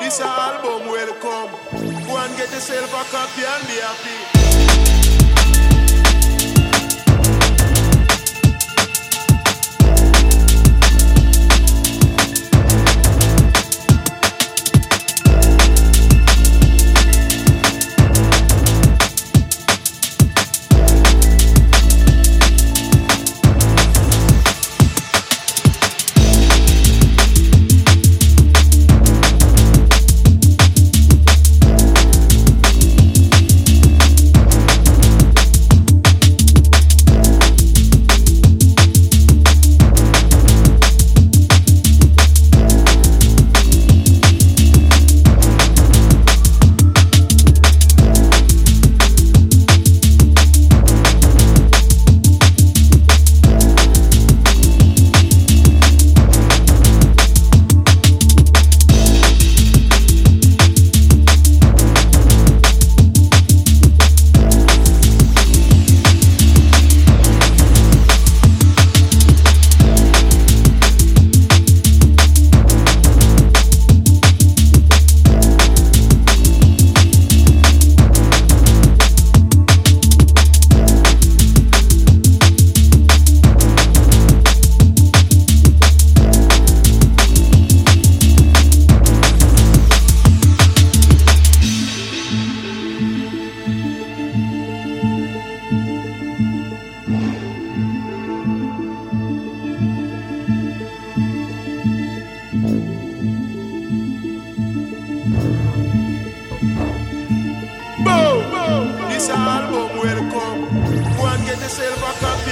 This album welcome. Go and get yourself a copy and be happy. up